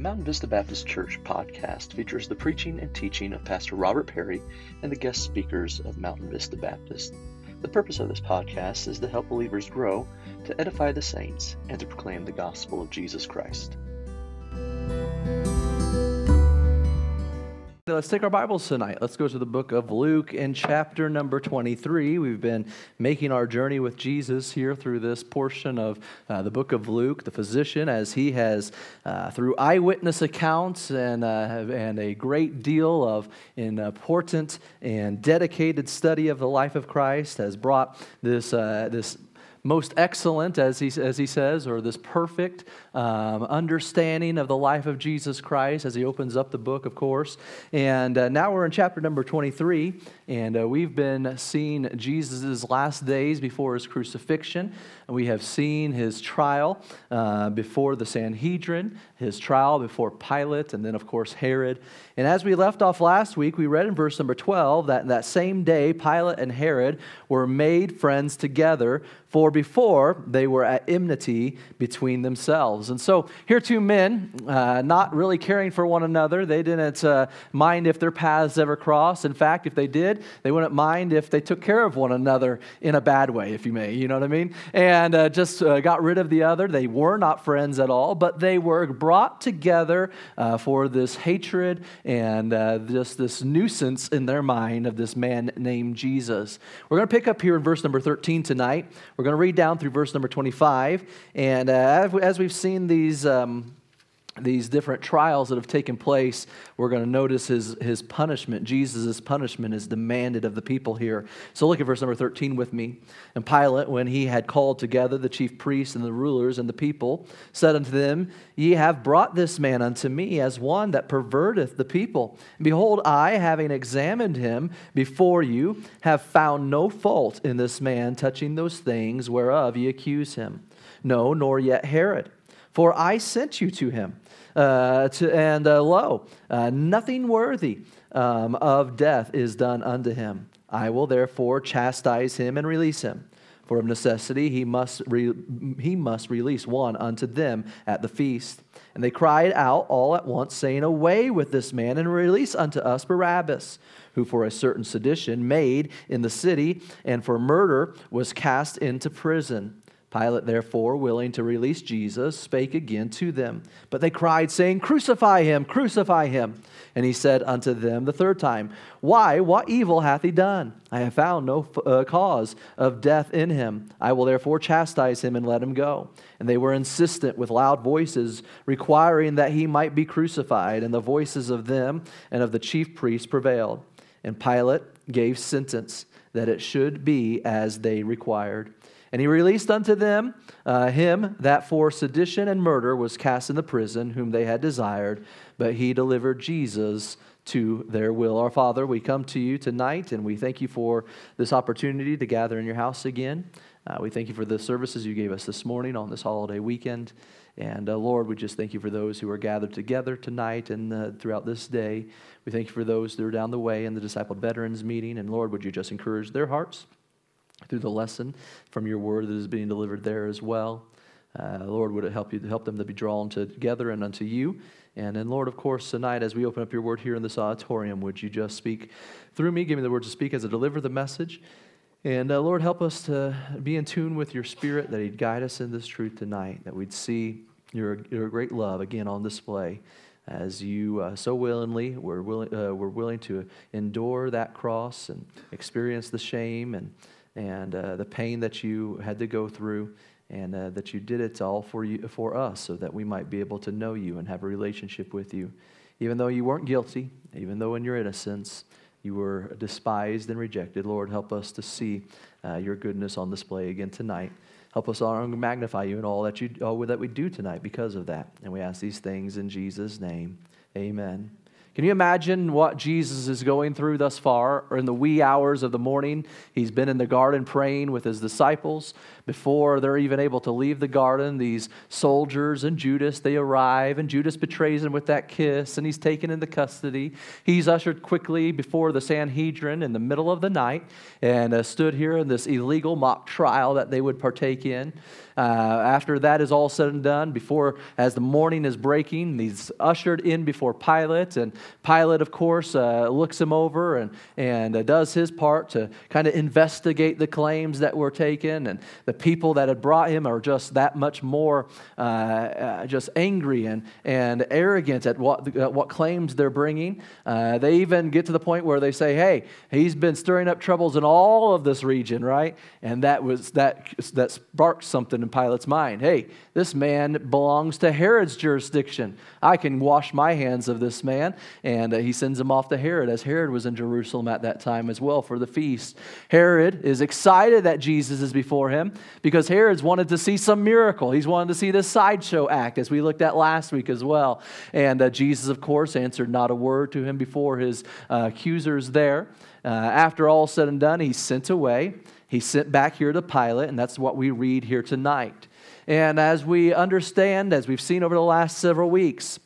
Mountain Vista Baptist Church podcast features the preaching and teaching of Pastor Robert Perry and the guest speakers of Mountain Vista Baptist. The purpose of this podcast is to help believers grow, to edify the saints, and to proclaim the gospel of Jesus Christ. Let's take our Bibles tonight. Let's go to the book of Luke in chapter number 23. We've been making our journey with Jesus here through this portion of uh, the book of Luke, the physician, as he has, uh, through eyewitness accounts and, uh, and a great deal of important and dedicated study of the life of Christ, has brought this, uh, this most excellent, as he, as he says, or this perfect um, understanding of the life of Jesus Christ as he opens up the book, of course. And uh, now we're in chapter number 23, and uh, we've been seeing Jesus' last days before his crucifixion. We have seen his trial uh, before the Sanhedrin, his trial before Pilate, and then, of course, Herod. And as we left off last week, we read in verse number 12 that that same day, Pilate and Herod were made friends together, for before they were at enmity between themselves. And so here, two men, uh, not really caring for one another. They didn't uh, mind if their paths ever crossed. In fact, if they did, they wouldn't mind if they took care of one another in a bad way, if you may. You know what I mean? And uh, just uh, got rid of the other. They were not friends at all, but they were brought together uh, for this hatred and uh, just this nuisance in their mind of this man named Jesus. We're going to pick up here in verse number 13 tonight. We're going to read down through verse number 25. And as we've seen these, um, these different trials that have taken place, we're going to notice his, his punishment. Jesus' punishment is demanded of the people here. So look at verse number 13 with me. And Pilate, when he had called together the chief priests and the rulers and the people, said unto them, Ye have brought this man unto me as one that perverteth the people. Behold, I, having examined him before you, have found no fault in this man touching those things whereof ye accuse him. No, nor yet Herod for I sent you to him. Uh, to, and uh, lo, uh, nothing worthy um, of death is done unto him. I will therefore chastise him and release him. For of necessity he must, re- he must release one unto them at the feast. And they cried out all at once, saying, Away with this man, and release unto us Barabbas, who for a certain sedition made in the city, and for murder was cast into prison. Pilate, therefore, willing to release Jesus, spake again to them. But they cried, saying, Crucify him, crucify him. And he said unto them the third time, Why, what evil hath he done? I have found no uh, cause of death in him. I will therefore chastise him and let him go. And they were insistent with loud voices, requiring that he might be crucified. And the voices of them and of the chief priests prevailed. And Pilate gave sentence that it should be as they required. And he released unto them uh, him that for sedition and murder was cast in the prison, whom they had desired, but he delivered Jesus to their will. Our Father, we come to you tonight and we thank you for this opportunity to gather in your house again. Uh, we thank you for the services you gave us this morning on this holiday weekend. And uh, Lord, we just thank you for those who are gathered together tonight and uh, throughout this day. We thank you for those that are down the way in the Disciple Veterans meeting. And Lord, would you just encourage their hearts? Through the lesson from your word that is being delivered there as well. Uh, Lord, would it help you help them to be drawn together and unto you? And then, Lord, of course, tonight as we open up your word here in this auditorium, would you just speak through me? Give me the words to speak as I deliver the message. And uh, Lord, help us to be in tune with your spirit, that he'd guide us in this truth tonight, that we'd see your, your great love again on display as you uh, so willingly were willing, uh, were willing to endure that cross and experience the shame and and uh, the pain that you had to go through, and uh, that you did it all for, you, for us so that we might be able to know you and have a relationship with you. Even though you weren't guilty, even though in your innocence you were despised and rejected, Lord, help us to see uh, your goodness on display again tonight. Help us and magnify you in all that, you, all that we do tonight because of that. And we ask these things in Jesus' name. Amen. Can you imagine what Jesus is going through thus far, or in the wee hours of the morning? He's been in the garden praying with his disciples before they're even able to leave the garden, these soldiers and Judas, they arrive, and Judas betrays him with that kiss, and he's taken into custody. He's ushered quickly before the Sanhedrin in the middle of the night and uh, stood here in this illegal mock trial that they would partake in. Uh, after that is all said and done, before as the morning is breaking, he's ushered in before Pilate, and Pilate, of course, uh, looks him over and and uh, does his part to kind of investigate the claims that were taken, and the people that had brought him are just that much more uh, uh, just angry and and arrogant at what what claims they're bringing. Uh, they even get to the point where they say, "Hey, he's been stirring up troubles in all of this region, right?" And that was that that sparked something in Pilate's mind. Hey, this man belongs to Herod's jurisdiction. I can wash my hands of this man. And uh, he sends him off to Herod, as Herod was in Jerusalem at that time as well for the feast. Herod is excited that Jesus is before him because Herod's wanted to see some miracle. He's wanted to see this sideshow act, as we looked at last week as well. And uh, Jesus, of course, answered not a word to him before his uh, accusers there. Uh, after all said and done, he's sent away. He's sent back here to Pilate, and that's what we read here tonight. And as we understand, as we've seen over the last several weeks,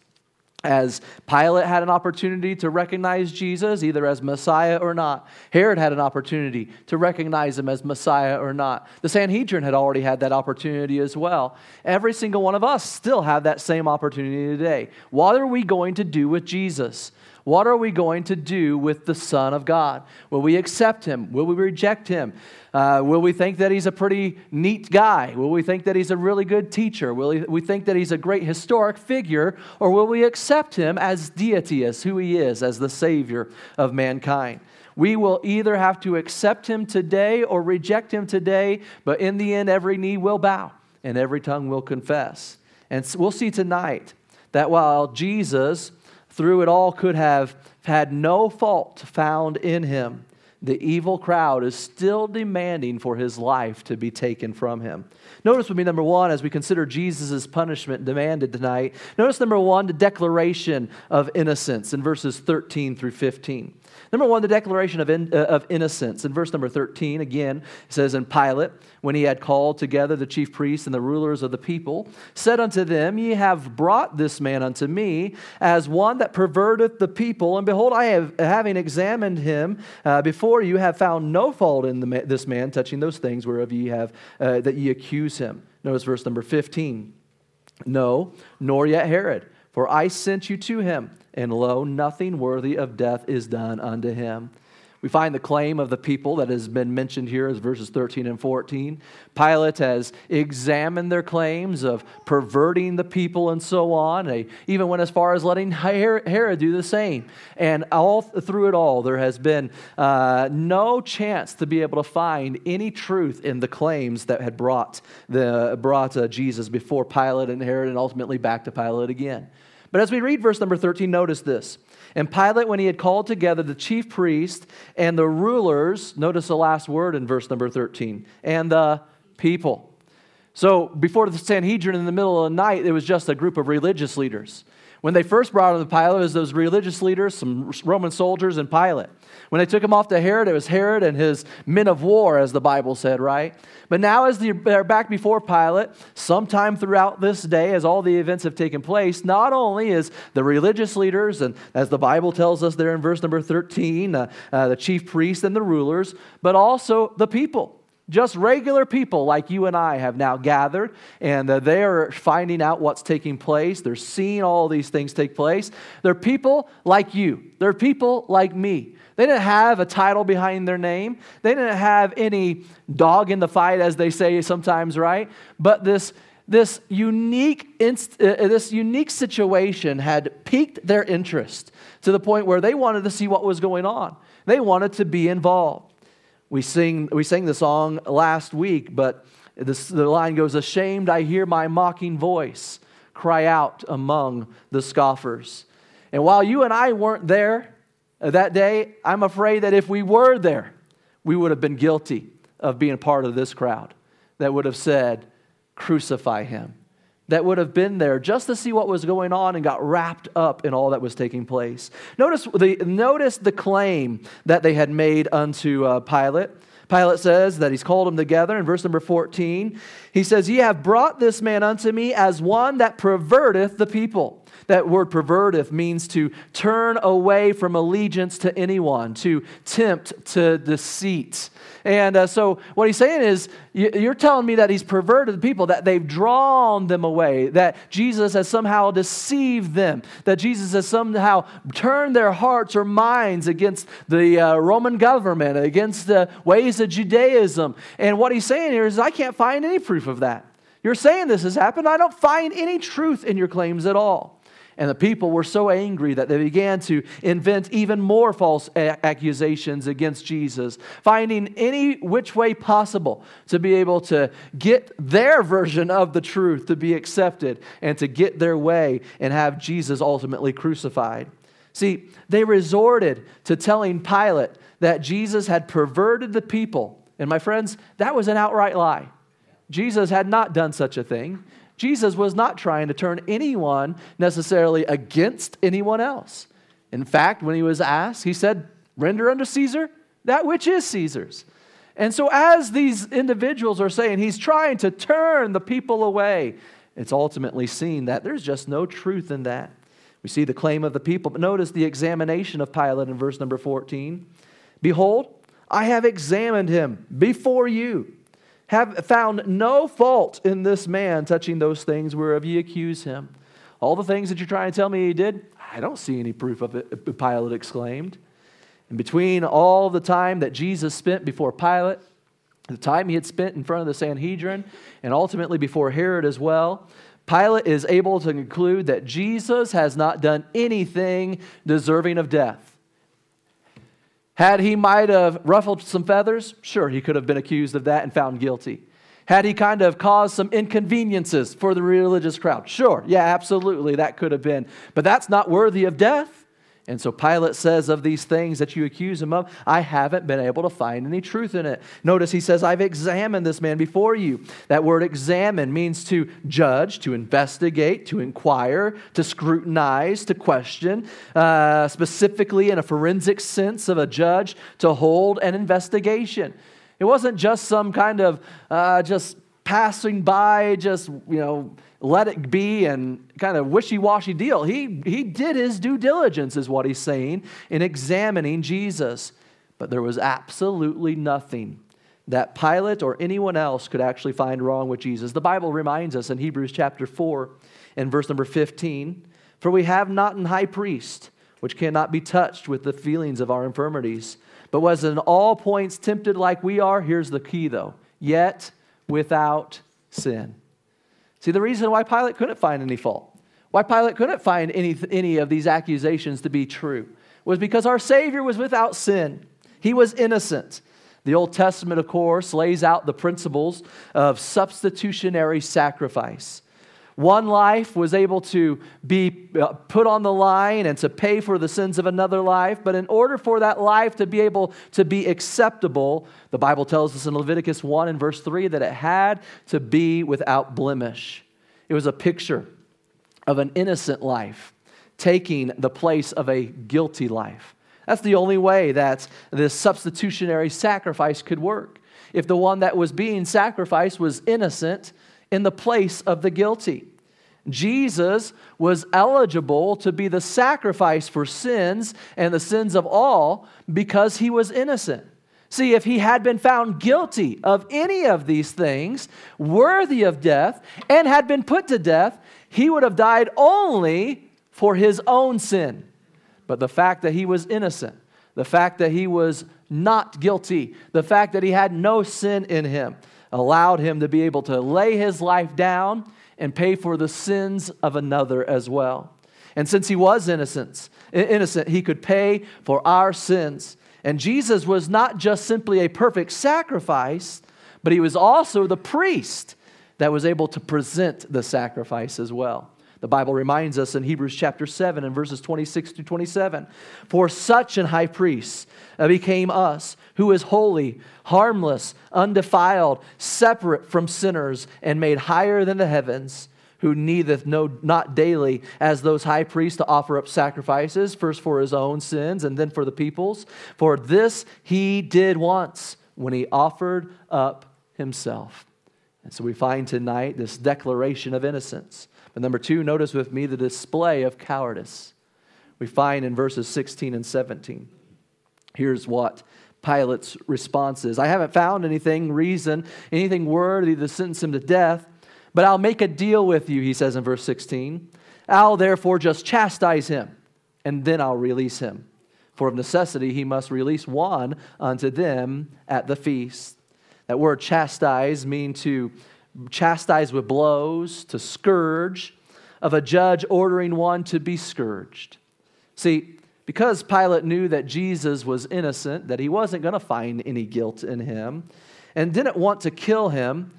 as Pilate had an opportunity to recognize Jesus, either as Messiah or not, Herod had an opportunity to recognize him as Messiah or not. The Sanhedrin had already had that opportunity as well. Every single one of us still have that same opportunity today. What are we going to do with Jesus? What are we going to do with the Son of God? Will we accept him? Will we reject him? Uh, will we think that he's a pretty neat guy? Will we think that he's a really good teacher? Will we think that he's a great historic figure? Or will we accept him as deity, as who he is, as the Savior of mankind? We will either have to accept him today or reject him today, but in the end, every knee will bow and every tongue will confess. And we'll see tonight that while Jesus through it all could have had no fault found in him, the evil crowd is still demanding for his life to be taken from him. Notice with me, number one, as we consider Jesus' punishment demanded tonight, notice number one, the declaration of innocence in verses 13 through 15. Number one, the declaration of, in, uh, of innocence. In verse number 13, again, it says, And Pilate, when he had called together the chief priests and the rulers of the people, said unto them, Ye have brought this man unto me as one that perverteth the people. And behold, I have, having examined him uh, before you, have found no fault in the, this man touching those things whereof ye have, uh, that ye accuse him. Notice verse number 15. No, nor yet Herod, for I sent you to him and lo, nothing worthy of death is done unto him. We find the claim of the people that has been mentioned here as verses 13 and 14. Pilate has examined their claims of perverting the people and so on. They even went as far as letting Herod do the same. And all through it all, there has been uh, no chance to be able to find any truth in the claims that had brought, the, brought uh, Jesus before Pilate and Herod and ultimately back to Pilate again. But as we read verse number 13, notice this. And Pilate, when he had called together the chief priest and the rulers, notice the last word in verse number 13, and the people. So before the Sanhedrin in the middle of the night, it was just a group of religious leaders. When they first brought him to Pilate, it was those religious leaders, some Roman soldiers, and Pilate. When they took him off to Herod, it was Herod and his men of war, as the Bible said, right? But now, as they're back before Pilate, sometime throughout this day, as all the events have taken place, not only is the religious leaders, and as the Bible tells us there in verse number 13, uh, uh, the chief priests and the rulers, but also the people. Just regular people like you and I have now gathered, and uh, they are finding out what's taking place. They're seeing all these things take place. They're people like you, they're people like me. They didn't have a title behind their name, they didn't have any dog in the fight, as they say sometimes, right? But this this unique, inst- uh, this unique situation had piqued their interest to the point where they wanted to see what was going on. They wanted to be involved. We, sing, we sang the song last week, but this, the line goes Ashamed, I hear my mocking voice cry out among the scoffers. And while you and I weren't there uh, that day, I'm afraid that if we were there, we would have been guilty of being part of this crowd that would have said, Crucify him that would have been there just to see what was going on and got wrapped up in all that was taking place. Notice the, notice the claim that they had made unto uh, Pilate. Pilate says that he's called them together in verse number 14. He says, Ye have brought this man unto me as one that perverteth the people. That word perverteth means to turn away from allegiance to anyone, to tempt to deceit. And uh, so, what he's saying is, you're telling me that he's perverted the people, that they've drawn them away, that Jesus has somehow deceived them, that Jesus has somehow turned their hearts or minds against the uh, Roman government, against the ways of Judaism. And what he's saying here is, I can't find any proof of that. You're saying this has happened. I don't find any truth in your claims at all. And the people were so angry that they began to invent even more false accusations against Jesus, finding any which way possible to be able to get their version of the truth to be accepted and to get their way and have Jesus ultimately crucified. See, they resorted to telling Pilate that Jesus had perverted the people. And my friends, that was an outright lie. Jesus had not done such a thing. Jesus was not trying to turn anyone necessarily against anyone else. In fact, when he was asked, he said, Render unto Caesar that which is Caesar's. And so, as these individuals are saying, he's trying to turn the people away, it's ultimately seen that there's just no truth in that. We see the claim of the people, but notice the examination of Pilate in verse number 14. Behold, I have examined him before you have found no fault in this man touching those things whereof ye accuse him. All the things that you're trying to tell me he did, I don't see any proof of it, uh, Pilate exclaimed. And between all the time that Jesus spent before Pilate, the time he had spent in front of the Sanhedrin, and ultimately before Herod as well, Pilate is able to conclude that Jesus has not done anything deserving of death. Had he might have ruffled some feathers, sure, he could have been accused of that and found guilty. Had he kind of caused some inconveniences for the religious crowd? Sure, yeah, absolutely, that could have been. But that's not worthy of death. And so Pilate says of these things that you accuse him of, I haven't been able to find any truth in it. Notice he says, I've examined this man before you. That word examine means to judge, to investigate, to inquire, to scrutinize, to question, uh, specifically in a forensic sense of a judge, to hold an investigation. It wasn't just some kind of uh, just passing by, just, you know, let it be and kind of wishy-washy deal. He, he did his due diligence, is what he's saying, in examining Jesus. But there was absolutely nothing that Pilate or anyone else could actually find wrong with Jesus. The Bible reminds us in Hebrews chapter 4 and verse number 15, For we have not an high priest which cannot be touched with the feelings of our infirmities, but was in all points tempted like we are. Here's the key though, yet without sin. See, the reason why Pilate couldn't find any fault, why Pilate couldn't find any, any of these accusations to be true, was because our Savior was without sin. He was innocent. The Old Testament, of course, lays out the principles of substitutionary sacrifice. One life was able to be uh, put on the line and to pay for the sins of another life, but in order for that life to be able to be acceptable, the Bible tells us in Leviticus 1 and verse 3 that it had to be without blemish. It was a picture of an innocent life taking the place of a guilty life. That's the only way that this substitutionary sacrifice could work. If the one that was being sacrificed was innocent, in the place of the guilty. Jesus was eligible to be the sacrifice for sins and the sins of all because he was innocent. See, if he had been found guilty of any of these things, worthy of death, and had been put to death, he would have died only for his own sin. But the fact that he was innocent, the fact that he was not guilty, the fact that he had no sin in him, allowed him to be able to lay his life down and pay for the sins of another as well. And since he was innocent, innocent, he could pay for our sins. And Jesus was not just simply a perfect sacrifice, but he was also the priest that was able to present the sacrifice as well. The Bible reminds us in Hebrews chapter 7 and verses 26 to 27 For such an high priest uh, became us, who is holy, harmless, undefiled, separate from sinners, and made higher than the heavens who needeth no not daily as those high priests to offer up sacrifices first for his own sins and then for the people's for this he did once when he offered up himself. And so we find tonight this declaration of innocence. But number two, notice with me the display of cowardice. We find in verses 16 and 17. Here's what Pilate's response is I haven't found anything, reason, anything worthy to sentence him to death, but I'll make a deal with you, he says in verse 16. I'll therefore just chastise him, and then I'll release him. For of necessity he must release one unto them at the feast. That word chastise mean to chastise with blows, to scourge, of a judge ordering one to be scourged. See, because Pilate knew that Jesus was innocent, that he wasn't going to find any guilt in him, and didn't want to kill him,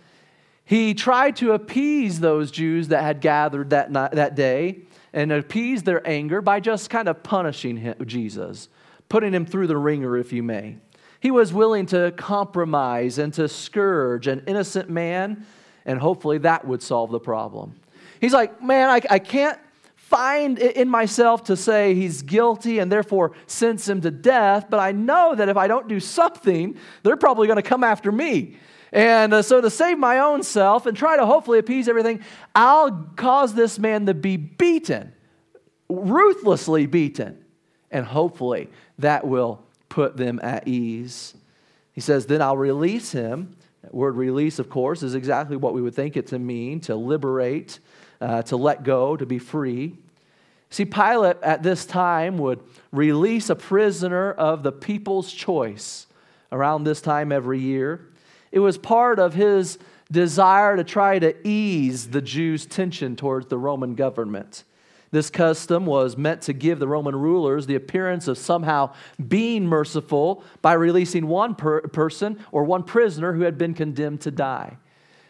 he tried to appease those Jews that had gathered that, night, that day and appease their anger by just kind of punishing him, Jesus, putting him through the ringer, if you may. He was willing to compromise and to scourge an innocent man, and hopefully that would solve the problem. He's like, Man, I, I can't find in myself to say he's guilty and therefore sentence him to death, but I know that if I don't do something, they're probably going to come after me. And uh, so, to save my own self and try to hopefully appease everything, I'll cause this man to be beaten, ruthlessly beaten. And hopefully that will put them at ease. He says, Then I'll release him. Word release, of course, is exactly what we would think it to mean to liberate, uh, to let go, to be free. See, Pilate at this time would release a prisoner of the people's choice around this time every year. It was part of his desire to try to ease the Jews' tension towards the Roman government. This custom was meant to give the Roman rulers the appearance of somehow being merciful by releasing one per- person or one prisoner who had been condemned to die.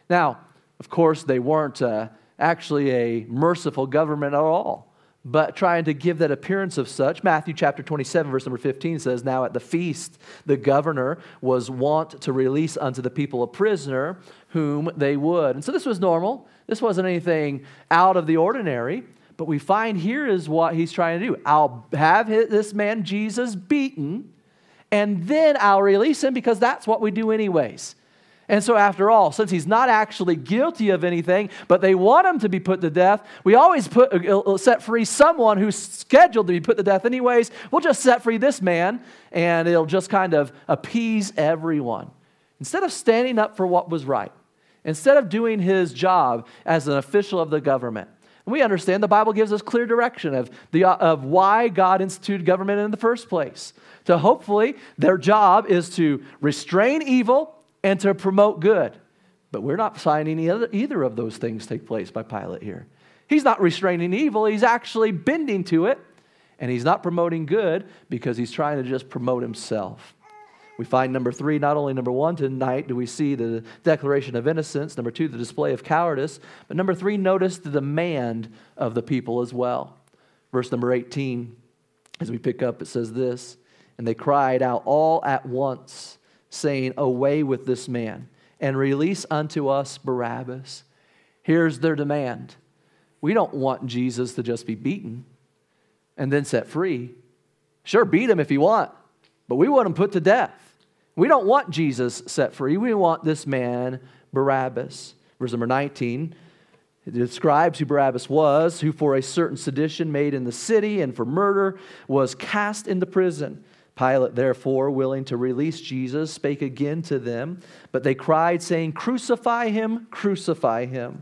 Now, of course, they weren't uh, actually a merciful government at all but trying to give that appearance of such. Matthew chapter 27, verse number 15 says, Now at the feast, the governor was wont to release unto the people a prisoner whom they would. And so this was normal. This wasn't anything out of the ordinary. But we find here is what he's trying to do. I'll have this man Jesus beaten, and then I'll release him because that's what we do, anyways. And so, after all, since he's not actually guilty of anything, but they want him to be put to death, we always put, uh, uh, set free someone who's scheduled to be put to death, anyways. We'll just set free this man, and it'll just kind of appease everyone. Instead of standing up for what was right, instead of doing his job as an official of the government, and we understand the Bible gives us clear direction of, the, uh, of why God instituted government in the first place. So, hopefully, their job is to restrain evil and to promote good. But we're not finding either of those things take place by Pilate here. He's not restraining evil, he's actually bending to it, and he's not promoting good because he's trying to just promote himself. We find number three, not only number one tonight do we see the declaration of innocence, number two, the display of cowardice, but number three, notice the demand of the people as well. Verse number 18, as we pick up, it says this And they cried out all at once saying, Away with this man, and release unto us Barabbas. Here's their demand. We don't want Jesus to just be beaten and then set free. Sure, beat him if you want, but we want him put to death. We don't want Jesus set free. We want this man, Barabbas. Verse number 19 it describes who Barabbas was, who for a certain sedition made in the city and for murder was cast into prison. Pilate, therefore, willing to release Jesus, spake again to them, but they cried, saying, Crucify him, crucify him.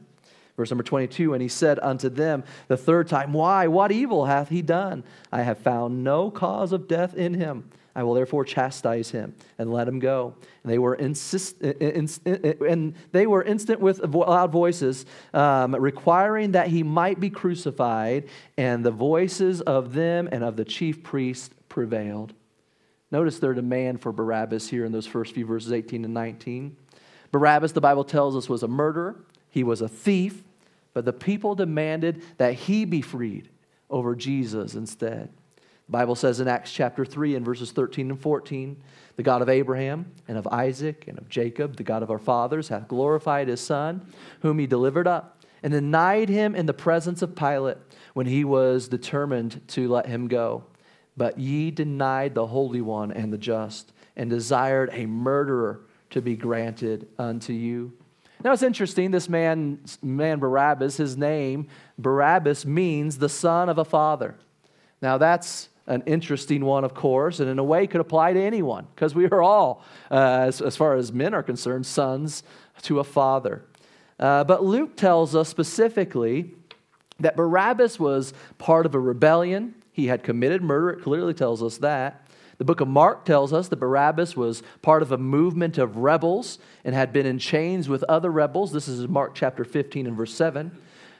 Verse number 22 And he said unto them the third time, Why? What evil hath he done? I have found no cause of death in him. I will therefore chastise him and let him go. And they were, insist, and they were instant with loud voices, um, requiring that he might be crucified. And the voices of them and of the chief priests prevailed. Notice their demand for Barabbas here in those first few verses 18 and 19. Barabbas, the Bible tells us, was a murderer, he was a thief, but the people demanded that he be freed over Jesus instead. Bible says in Acts chapter 3 and verses 13 and 14 the God of Abraham and of Isaac and of Jacob, the God of our fathers, hath glorified his Son, whom he delivered up, and denied him in the presence of Pilate when he was determined to let him go. But ye denied the Holy One and the just, and desired a murderer to be granted unto you. Now it's interesting, this man, man Barabbas, his name, Barabbas, means the son of a father. Now that's an interesting one, of course, and in a way could apply to anyone, because we are all, uh, as, as far as men are concerned, sons to a father. Uh, but Luke tells us specifically that Barabbas was part of a rebellion. He had committed murder, it clearly tells us that. The book of Mark tells us that Barabbas was part of a movement of rebels and had been in chains with other rebels. This is Mark chapter 15 and verse 7.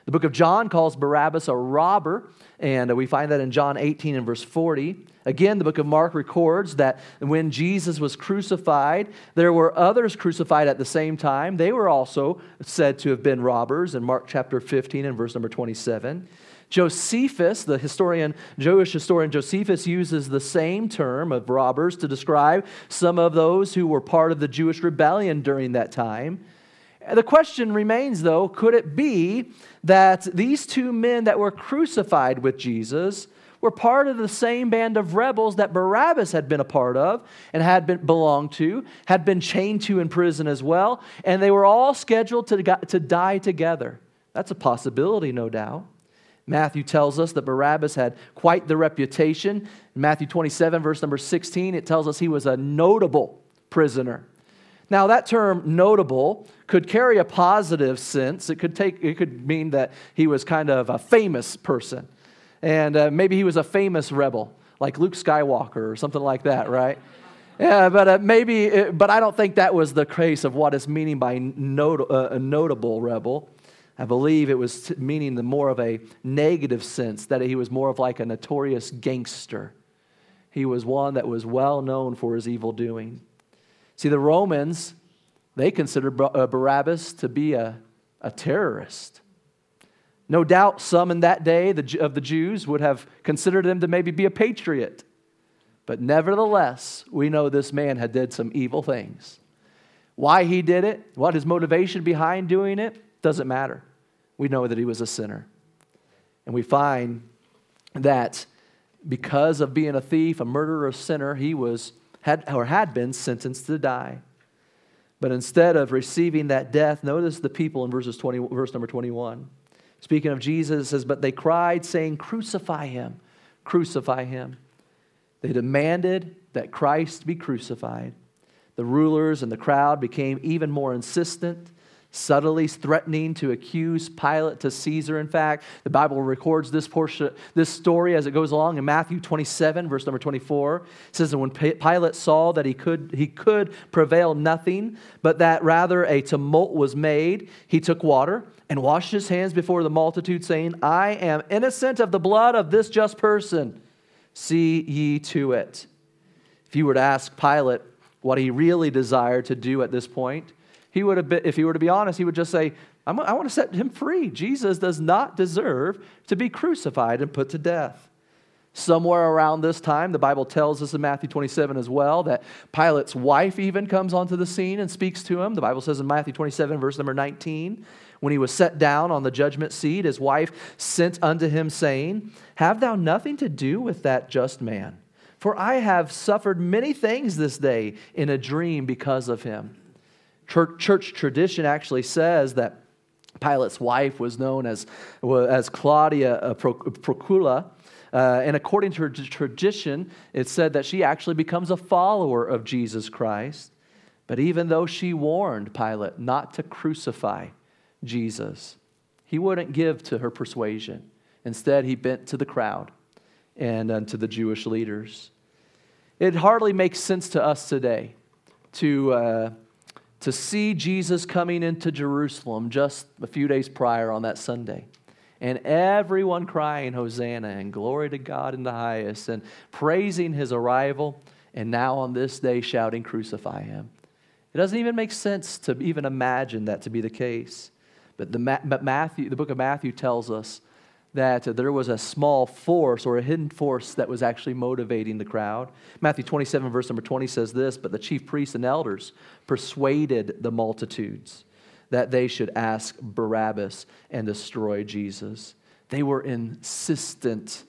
The book of John calls Barabbas a robber, and uh, we find that in John 18 and verse 40. Again, the book of Mark records that when Jesus was crucified, there were others crucified at the same time. They were also said to have been robbers in Mark chapter 15 and verse number 27. Josephus, the historian, Jewish historian Josephus, uses the same term of robbers to describe some of those who were part of the Jewish rebellion during that time. The question remains, though, could it be that these two men that were crucified with Jesus were part of the same band of rebels that Barabbas had been a part of and had been belonged to, had been chained to in prison as well, and they were all scheduled to, to die together? That's a possibility, no doubt. Matthew tells us that Barabbas had quite the reputation. In Matthew 27, verse number 16, it tells us he was a notable prisoner. Now, that term notable could carry a positive sense. It could, take, it could mean that he was kind of a famous person. And uh, maybe he was a famous rebel, like Luke Skywalker or something like that, right? Yeah, but uh, maybe, it, uh, but I don't think that was the case of what is meaning by not, uh, a notable rebel. I believe it was meaning the more of a negative sense, that he was more of like a notorious gangster. He was one that was well known for his evil doing. See, the Romans, they considered uh, Barabbas to be a, a terrorist. No doubt some in that day of the Jews would have considered him to maybe be a patriot. But nevertheless, we know this man had did some evil things. Why he did it, what his motivation behind doing it, doesn't matter. We know that he was a sinner. And we find that because of being a thief, a murderer, a sinner, he was had or had been sentenced to die. But instead of receiving that death, notice the people in verses 20, verse number 21. Speaking of Jesus, says, But they cried, saying, Crucify him, crucify him. They demanded that Christ be crucified. The rulers and the crowd became even more insistent subtly threatening to accuse Pilate to Caesar. In fact, the Bible records this portion, this story as it goes along in Matthew 27, verse number 24. It says, And when Pilate saw that he could, he could prevail nothing, but that rather a tumult was made, he took water and washed his hands before the multitude, saying, I am innocent of the blood of this just person. See ye to it. If you were to ask Pilate what he really desired to do at this point, he would have been, if he were to be honest, he would just say, i want to set him free. Jesus does not deserve to be crucified and put to death. Somewhere around this time, the Bible tells us in Matthew 27 as well that Pilate's wife even comes onto the scene and speaks to him. The Bible says in Matthew 27, verse number 19, when he was set down on the judgment seat, his wife sent unto him, saying, Have thou nothing to do with that just man? For I have suffered many things this day in a dream because of him. Church tradition actually says that Pilate's wife was known as, as Claudia uh, Procula. Uh, and according to her tradition, it said that she actually becomes a follower of Jesus Christ. But even though she warned Pilate not to crucify Jesus, he wouldn't give to her persuasion. Instead, he bent to the crowd and uh, to the Jewish leaders. It hardly makes sense to us today to, uh, to see Jesus coming into Jerusalem just a few days prior on that Sunday. And everyone crying, Hosanna, and glory to God in the highest, and praising his arrival, and now on this day shouting, Crucify him. It doesn't even make sense to even imagine that to be the case. But, the, but Matthew, the book of Matthew tells us that there was a small force or a hidden force that was actually motivating the crowd. Matthew 27, verse number 20 says this But the chief priests and elders persuaded the multitudes that they should ask Barabbas and destroy Jesus. They were insistent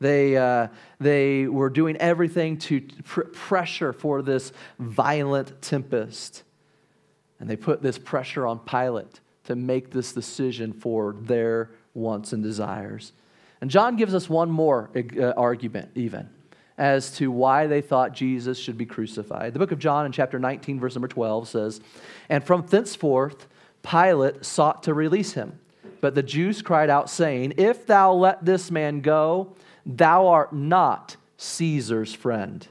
They, uh, they were doing everything to pr- pressure for this violent tempest. And they put this pressure on Pilate to make this decision for their wants and desires. And John gives us one more uh, argument, even, as to why they thought Jesus should be crucified. The book of John, in chapter 19, verse number 12, says, And from thenceforth, Pilate sought to release him. But the Jews cried out, saying, If thou let this man go, thou art not Caesar's friend.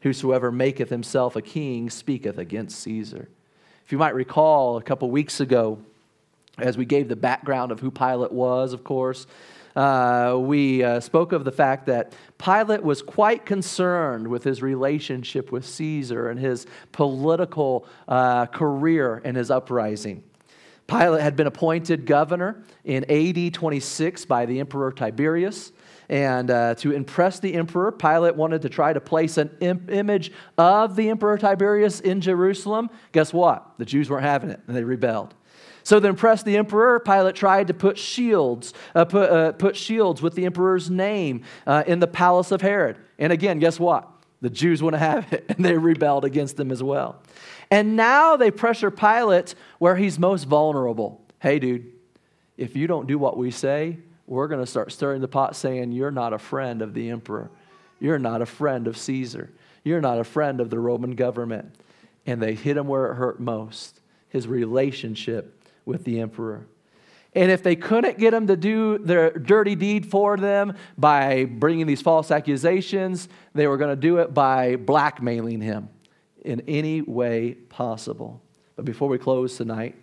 Whosoever maketh himself a king speaketh against Caesar. If you might recall, a couple weeks ago, as we gave the background of who Pilate was, of course, uh, we uh, spoke of the fact that Pilate was quite concerned with his relationship with Caesar and his political uh, career and his uprising. Pilate had been appointed governor in AD 26 by the Emperor Tiberius. And uh, to impress the emperor, Pilate wanted to try to place an Im- image of the Emperor Tiberius in Jerusalem. Guess what? The Jews weren't having it, and they rebelled. So to impress the emperor, Pilate tried to put shields, uh, put, uh, put shields with the emperor's name uh, in the palace of Herod. And again, guess what? The Jews want to have it, and they rebelled against them as well. And now they pressure Pilate where he's most vulnerable. Hey, dude, if you don't do what we say, we're going to start stirring the pot saying, You're not a friend of the emperor. You're not a friend of Caesar. You're not a friend of the Roman government. And they hit him where it hurt most his relationship with the emperor. And if they couldn't get him to do their dirty deed for them by bringing these false accusations, they were going to do it by blackmailing him in any way possible. But before we close tonight,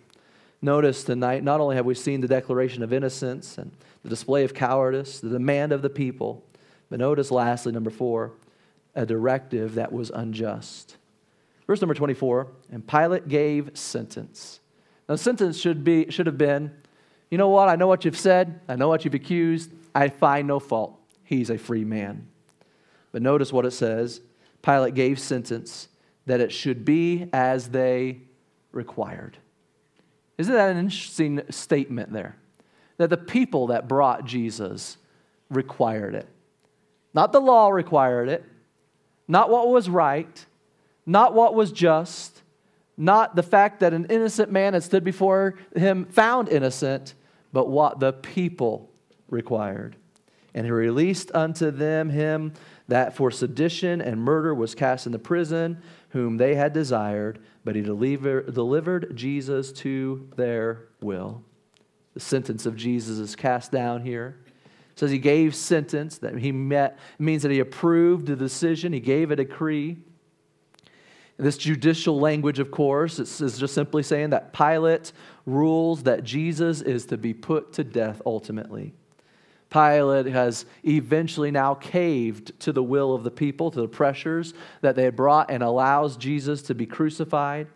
notice tonight not only have we seen the declaration of innocence and the display of cowardice, the demand of the people, but notice lastly, number four, a directive that was unjust. Verse number 24, and Pilate gave sentence. Now, sentence should, be, should have been, you know what? I know what you've said. I know what you've accused. I find no fault. He's a free man. But notice what it says Pilate gave sentence that it should be as they required. Isn't that an interesting statement there? That the people that brought Jesus required it. Not the law required it, not what was right, not what was just, not the fact that an innocent man had stood before him found innocent, but what the people required. And he released unto them him that for sedition and murder was cast into prison, whom they had desired, but he deliver, delivered Jesus to their will. The sentence of Jesus is cast down here. It says he gave sentence, that he met, means that he approved the decision, he gave a decree. This judicial language, of course, is just simply saying that Pilate rules that Jesus is to be put to death ultimately. Pilate has eventually now caved to the will of the people, to the pressures that they had brought, and allows Jesus to be crucified.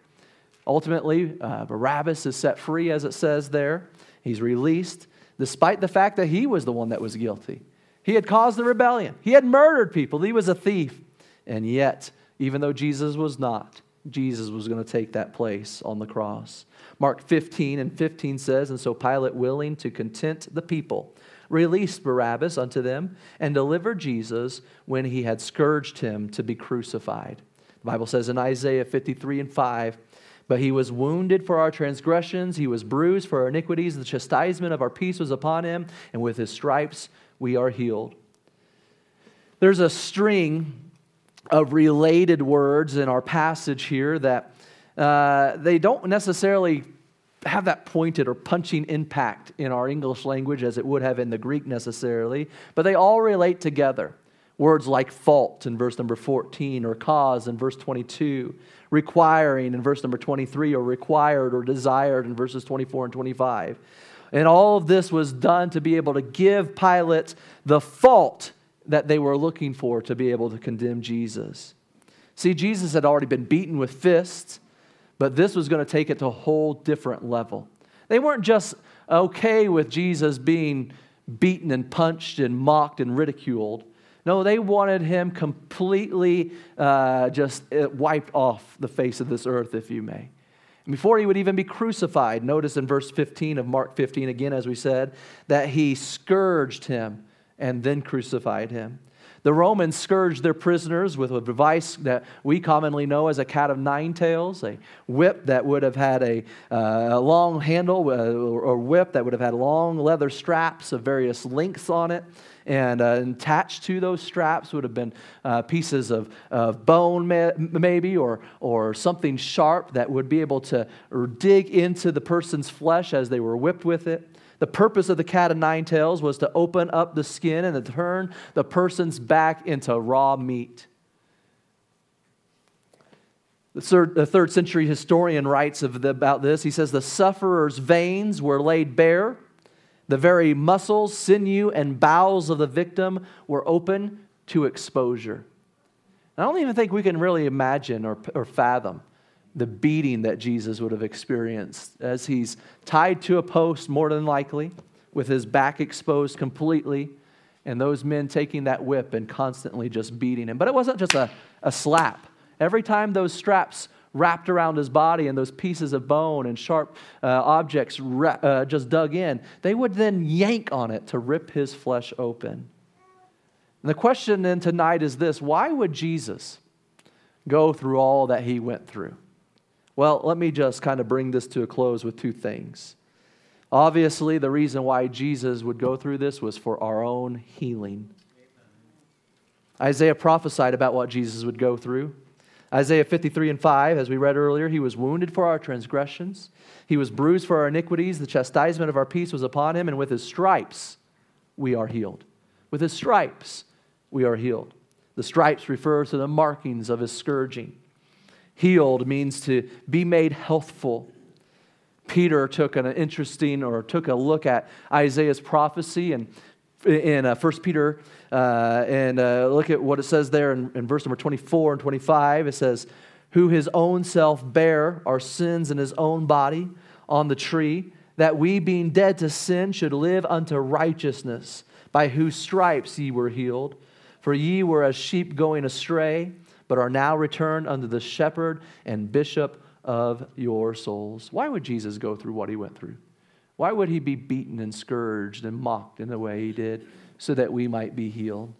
Ultimately, uh, Barabbas is set free, as it says there. He's released, despite the fact that he was the one that was guilty. He had caused the rebellion, he had murdered people, he was a thief. And yet, even though Jesus was not. Jesus was going to take that place on the cross. Mark 15 and 15 says, And so Pilate, willing to content the people, released Barabbas unto them and delivered Jesus when he had scourged him to be crucified. The Bible says in Isaiah 53 and 5, But he was wounded for our transgressions, he was bruised for our iniquities, the chastisement of our peace was upon him, and with his stripes we are healed. There's a string of related words in our passage here that uh, they don't necessarily have that pointed or punching impact in our English language as it would have in the Greek necessarily, but they all relate together. Words like fault in verse number 14, or cause in verse 22, requiring in verse number 23, or required or desired in verses 24 and 25. And all of this was done to be able to give Pilate the fault that they were looking for to be able to condemn Jesus. See, Jesus had already been beaten with fists, but this was going to take it to a whole different level. They weren't just okay with Jesus being beaten and punched and mocked and ridiculed. No, they wanted him completely uh, just uh, wiped off the face of this earth, if you may. Before he would even be crucified, notice in verse 15 of Mark 15, again, as we said, that he scourged him and then crucified him. The Romans scourged their prisoners with a device that we commonly know as a cat of nine tails, a whip that would have had a, uh, a long handle, uh, or whip that would have had long leather straps of various lengths on it. And uh, attached to those straps would have been uh, pieces of, of bone, maybe, or, or something sharp that would be able to dig into the person's flesh as they were whipped with it. The purpose of the cat of nine tails was to open up the skin and to turn the person's back into raw meat. The third, the third century historian writes the, about this. He says, The sufferer's veins were laid bare, the very muscles, sinew, and bowels of the victim were open to exposure. I don't even think we can really imagine or, or fathom the beating that Jesus would have experienced as he's tied to a post, more than likely, with his back exposed completely, and those men taking that whip and constantly just beating him. But it wasn't just a, a slap. Every time those straps wrapped around his body and those pieces of bone and sharp uh, objects ra- uh, just dug in, they would then yank on it to rip his flesh open. And the question then tonight is this why would Jesus go through all that he went through? Well, let me just kind of bring this to a close with two things. Obviously, the reason why Jesus would go through this was for our own healing. Isaiah prophesied about what Jesus would go through. Isaiah 53 and 5, as we read earlier, he was wounded for our transgressions, he was bruised for our iniquities, the chastisement of our peace was upon him, and with his stripes we are healed. With his stripes we are healed. The stripes refer to the markings of his scourging. Healed means to be made healthful. Peter took an interesting or took a look at Isaiah's prophecy and in uh, 1 Peter uh, and uh, look at what it says there in, in verse number 24 and 25. It says, Who his own self bare our sins in his own body on the tree, that we, being dead to sin, should live unto righteousness, by whose stripes ye were healed. For ye were as sheep going astray but are now returned unto the shepherd and bishop of your souls. Why would Jesus go through what he went through? Why would he be beaten and scourged and mocked in the way he did so that we might be healed?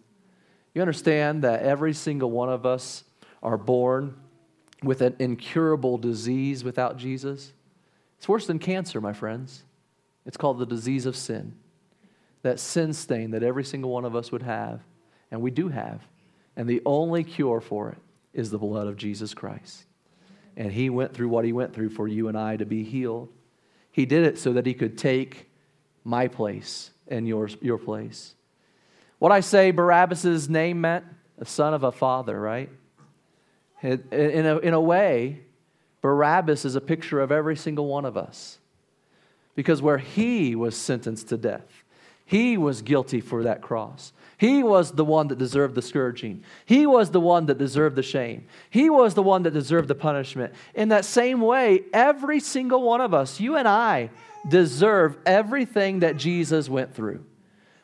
You understand that every single one of us are born with an incurable disease without Jesus? It's worse than cancer, my friends. It's called the disease of sin. That sin stain that every single one of us would have, and we do have. And the only cure for it is the blood of Jesus Christ. And he went through what he went through for you and I to be healed. He did it so that he could take my place and yours, your place. What I say Barabbas' name meant, a son of a father, right? In a, in a way, Barabbas is a picture of every single one of us. Because where he was sentenced to death, he was guilty for that cross. He was the one that deserved the scourging. He was the one that deserved the shame. He was the one that deserved the punishment. In that same way, every single one of us, you and I, deserve everything that Jesus went through.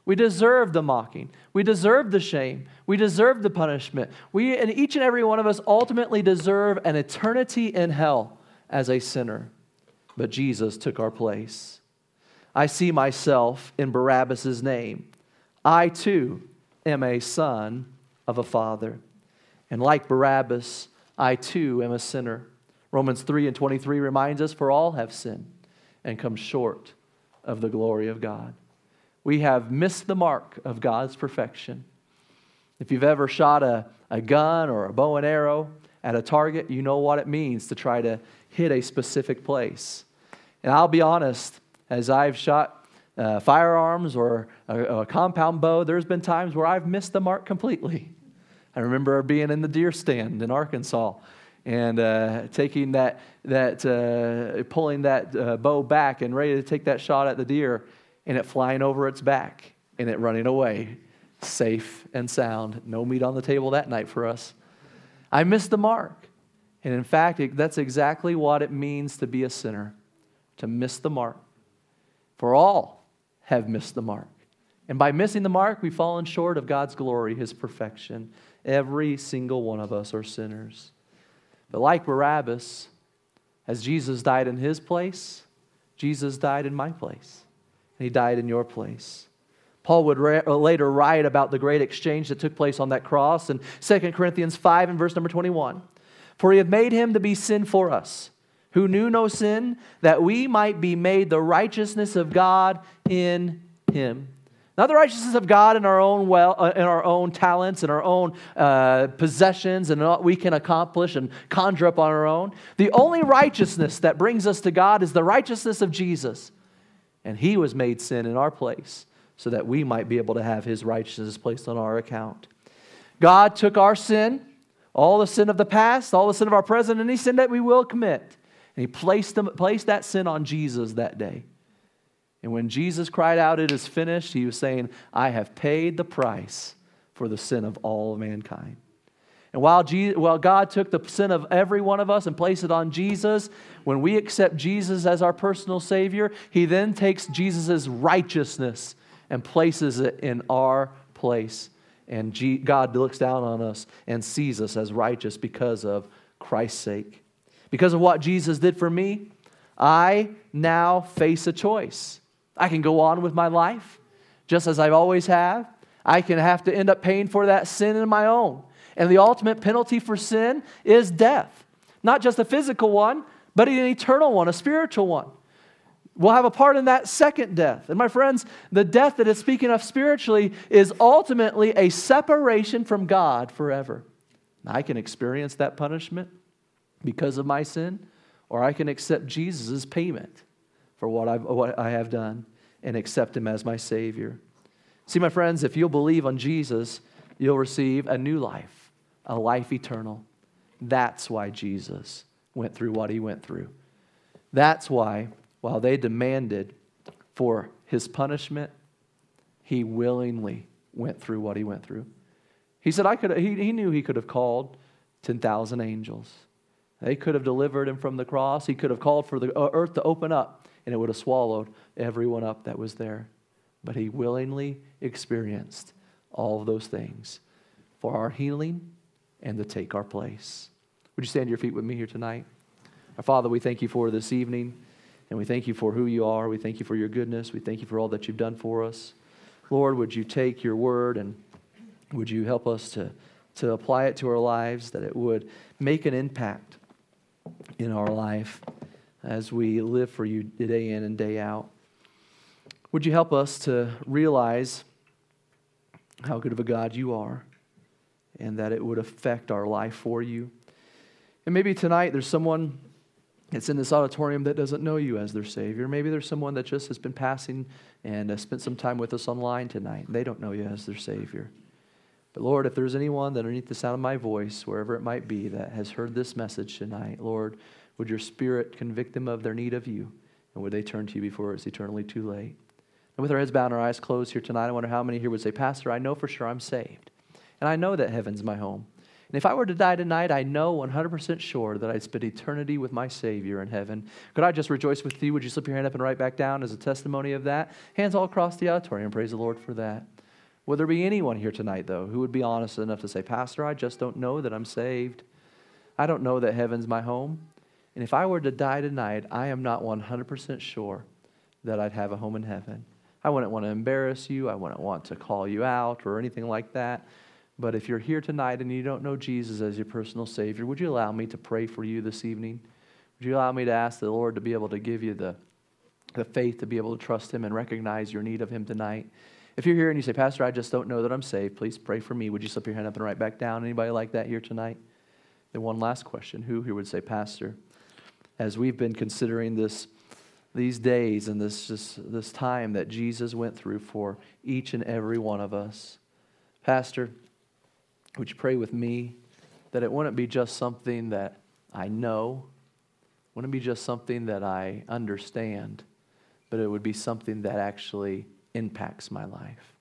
We deserve the mocking. We deserve the shame. We deserve the punishment. We and each and every one of us ultimately deserve an eternity in hell as a sinner. But Jesus took our place. I see myself in Barabbas' name. I too am a son of a father. And like Barabbas, I too am a sinner. Romans 3 and 23 reminds us, For all have sinned and come short of the glory of God. We have missed the mark of God's perfection. If you've ever shot a, a gun or a bow and arrow at a target, you know what it means to try to hit a specific place. And I'll be honest, as I've shot uh, firearms or a, a, compound bow, there's been times where I've missed the mark completely. I remember being in the deer stand in Arkansas and uh, taking that, that uh, pulling that uh, bow back and ready to take that shot at the deer and it flying over its back and it running away, safe and sound. No meat on the table that night for us. I missed the mark. And in fact, it, that's exactly what it means to be a sinner, to miss the mark. For all have missed the mark. And by missing the mark, we've fallen short of God's glory, His perfection. Every single one of us are sinners. But like Barabbas, as Jesus died in his place, Jesus died in my place. And he died in your place. Paul would ra- uh, later write about the great exchange that took place on that cross in 2 Corinthians 5 and verse number 21. For he hath made him to be sin for us, who knew no sin, that we might be made the righteousness of God in him. Not the righteousness of God in our own well, uh, in our own talents and our own uh, possessions and what we can accomplish and conjure up on our own. The only righteousness that brings us to God is the righteousness of Jesus, and He was made sin in our place so that we might be able to have His righteousness placed on our account. God took our sin, all the sin of the past, all the sin of our present, any sin that we will commit, and He placed, them, placed that sin on Jesus that day. And when Jesus cried out, It is finished, he was saying, I have paid the price for the sin of all mankind. And while, Jesus, while God took the sin of every one of us and placed it on Jesus, when we accept Jesus as our personal Savior, He then takes Jesus' righteousness and places it in our place. And God looks down on us and sees us as righteous because of Christ's sake. Because of what Jesus did for me, I now face a choice. I can go on with my life just as I always have. I can have to end up paying for that sin in my own. And the ultimate penalty for sin is death. Not just a physical one, but an eternal one, a spiritual one. We'll have a part in that second death. And my friends, the death that it's speaking of spiritually is ultimately a separation from God forever. I can experience that punishment because of my sin, or I can accept Jesus' payment for what, I've, what I have done and accept Him as my Savior. See, my friends, if you'll believe on Jesus, you'll receive a new life, a life eternal. That's why Jesus went through what He went through. That's why, while they demanded for His punishment, He willingly went through what He went through. He said, I could, he, he knew He could have called 10,000 angels. They could have delivered him from the cross. He could have called for the uh, earth to open up and it would have swallowed everyone up that was there. But he willingly experienced all of those things for our healing and to take our place. Would you stand to your feet with me here tonight? Our Father, we thank you for this evening, and we thank you for who you are. We thank you for your goodness. We thank you for all that you've done for us. Lord, would you take your word and would you help us to, to apply it to our lives, that it would make an impact in our life as we live for you day in and day out. Would you help us to realize how good of a God you are and that it would affect our life for you? And maybe tonight there's someone that's in this auditorium that doesn't know you as their Savior. Maybe there's someone that just has been passing and spent some time with us online tonight. They don't know you as their Savior. But Lord, if there's anyone that underneath the sound of my voice, wherever it might be, that has heard this message tonight, Lord, would your spirit convict them of their need of you? And would they turn to you before it's eternally too late? And with our heads bowed and our eyes closed here tonight, I wonder how many here would say, Pastor, I know for sure I'm saved. And I know that heaven's my home. And if I were to die tonight, I know 100% sure that I'd spend eternity with my Savior in heaven. Could I just rejoice with you? Would you slip your hand up and right back down as a testimony of that? Hands all across the auditorium. Praise the Lord for that. Would there be anyone here tonight, though, who would be honest enough to say, Pastor, I just don't know that I'm saved. I don't know that heaven's my home. And if I were to die tonight, I am not 100% sure that I'd have a home in heaven. I wouldn't want to embarrass you. I wouldn't want to call you out or anything like that. But if you're here tonight and you don't know Jesus as your personal Savior, would you allow me to pray for you this evening? Would you allow me to ask the Lord to be able to give you the, the faith to be able to trust Him and recognize your need of Him tonight? If you're here and you say, Pastor, I just don't know that I'm saved, please pray for me. Would you slip your hand up and right back down? Anybody like that here tonight? Then one last question. Who here would say, Pastor, as we've been considering this these days and this just this time that Jesus went through for each and every one of us. Pastor, would you pray with me that it wouldn't be just something that I know, wouldn't be just something that I understand, but it would be something that actually impacts my life.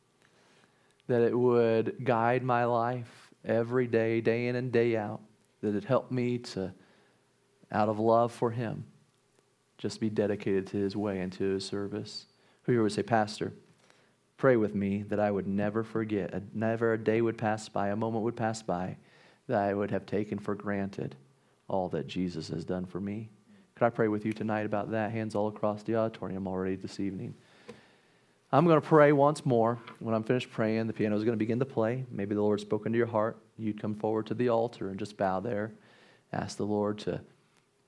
That it would guide my life every day, day in and day out. That it helped me to out of love for Him, just be dedicated to His way and to His service. Who here would say, Pastor, pray with me that I would never forget, never a day would pass by, a moment would pass by, that I would have taken for granted all that Jesus has done for me. Could I pray with you tonight about that? Hands all across the auditorium already this evening. I'm going to pray once more. When I'm finished praying, the piano is going to begin to play. Maybe the Lord's spoken to your heart. You'd come forward to the altar and just bow there. Ask the Lord to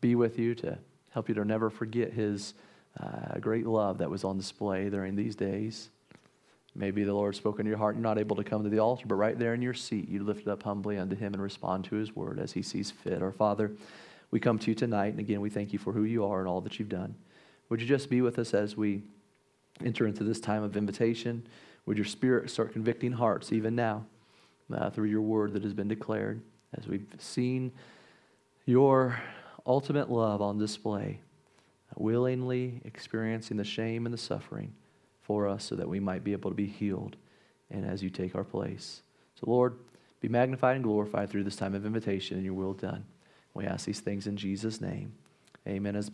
be with you, to help you to never forget his uh, great love that was on display during these days. Maybe the Lord spoke into your heart. You're not able to come to the altar, but right there in your seat, you lift it up humbly unto Him and respond to His word as He sees fit. Our Father, we come to you tonight, and again, we thank you for who you are and all that you've done. Would you just be with us as we enter into this time of invitation? Would your Spirit start convicting hearts even now uh, through your word that has been declared as we've seen your ultimate love on display, willingly experiencing the shame and the suffering for us so that we might be able to be healed and as you take our place. So, Lord, be magnified and glorified through this time of invitation and your will done. We ask these things in Jesus' name. Amen. As